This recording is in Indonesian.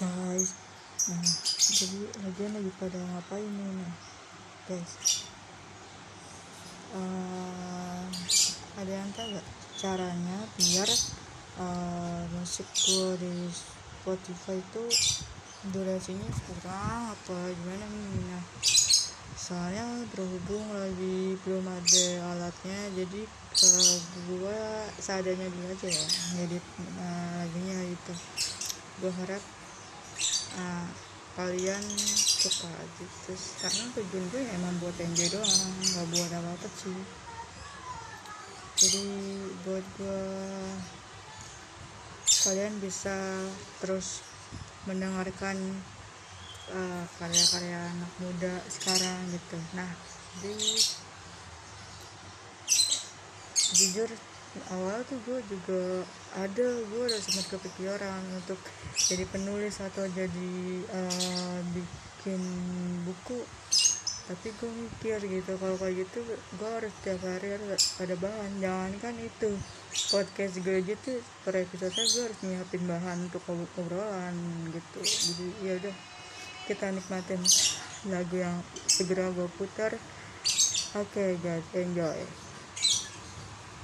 guys. Nah jadi lagian lagi pada ngapain nih nah guys? Uh, ada yang tahu gak caranya biar uh, musik gue di Spotify itu durasinya kurang apa gimana nih? Nah soalnya berhubung lagi belum ada alatnya jadi kalau gue seadanya dulu aja ya ngedit uh, lagunya gitu. Gue harap uh, kalian suka aja. Terus karena tujuan gue ya emang buat enjoy doang nggak buat apa apa sih. Jadi buat gue kalian bisa terus mendengarkan uh, karya-karya anak muda sekarang gitu. Nah jadi jujur awal tuh gue juga ada gue udah sempat kepikiran untuk jadi penulis atau jadi uh, bikin buku. Tapi gue mikir gitu kalau kayak gitu gue harus tiap hari harus ada bahan. Jangan kan itu podcast gue gitu per episode gue harus nyiapin bahan untuk obrolan gitu. Jadi ya udah kita nikmatin lagu yang segera gue putar. Oke okay, guys enjoy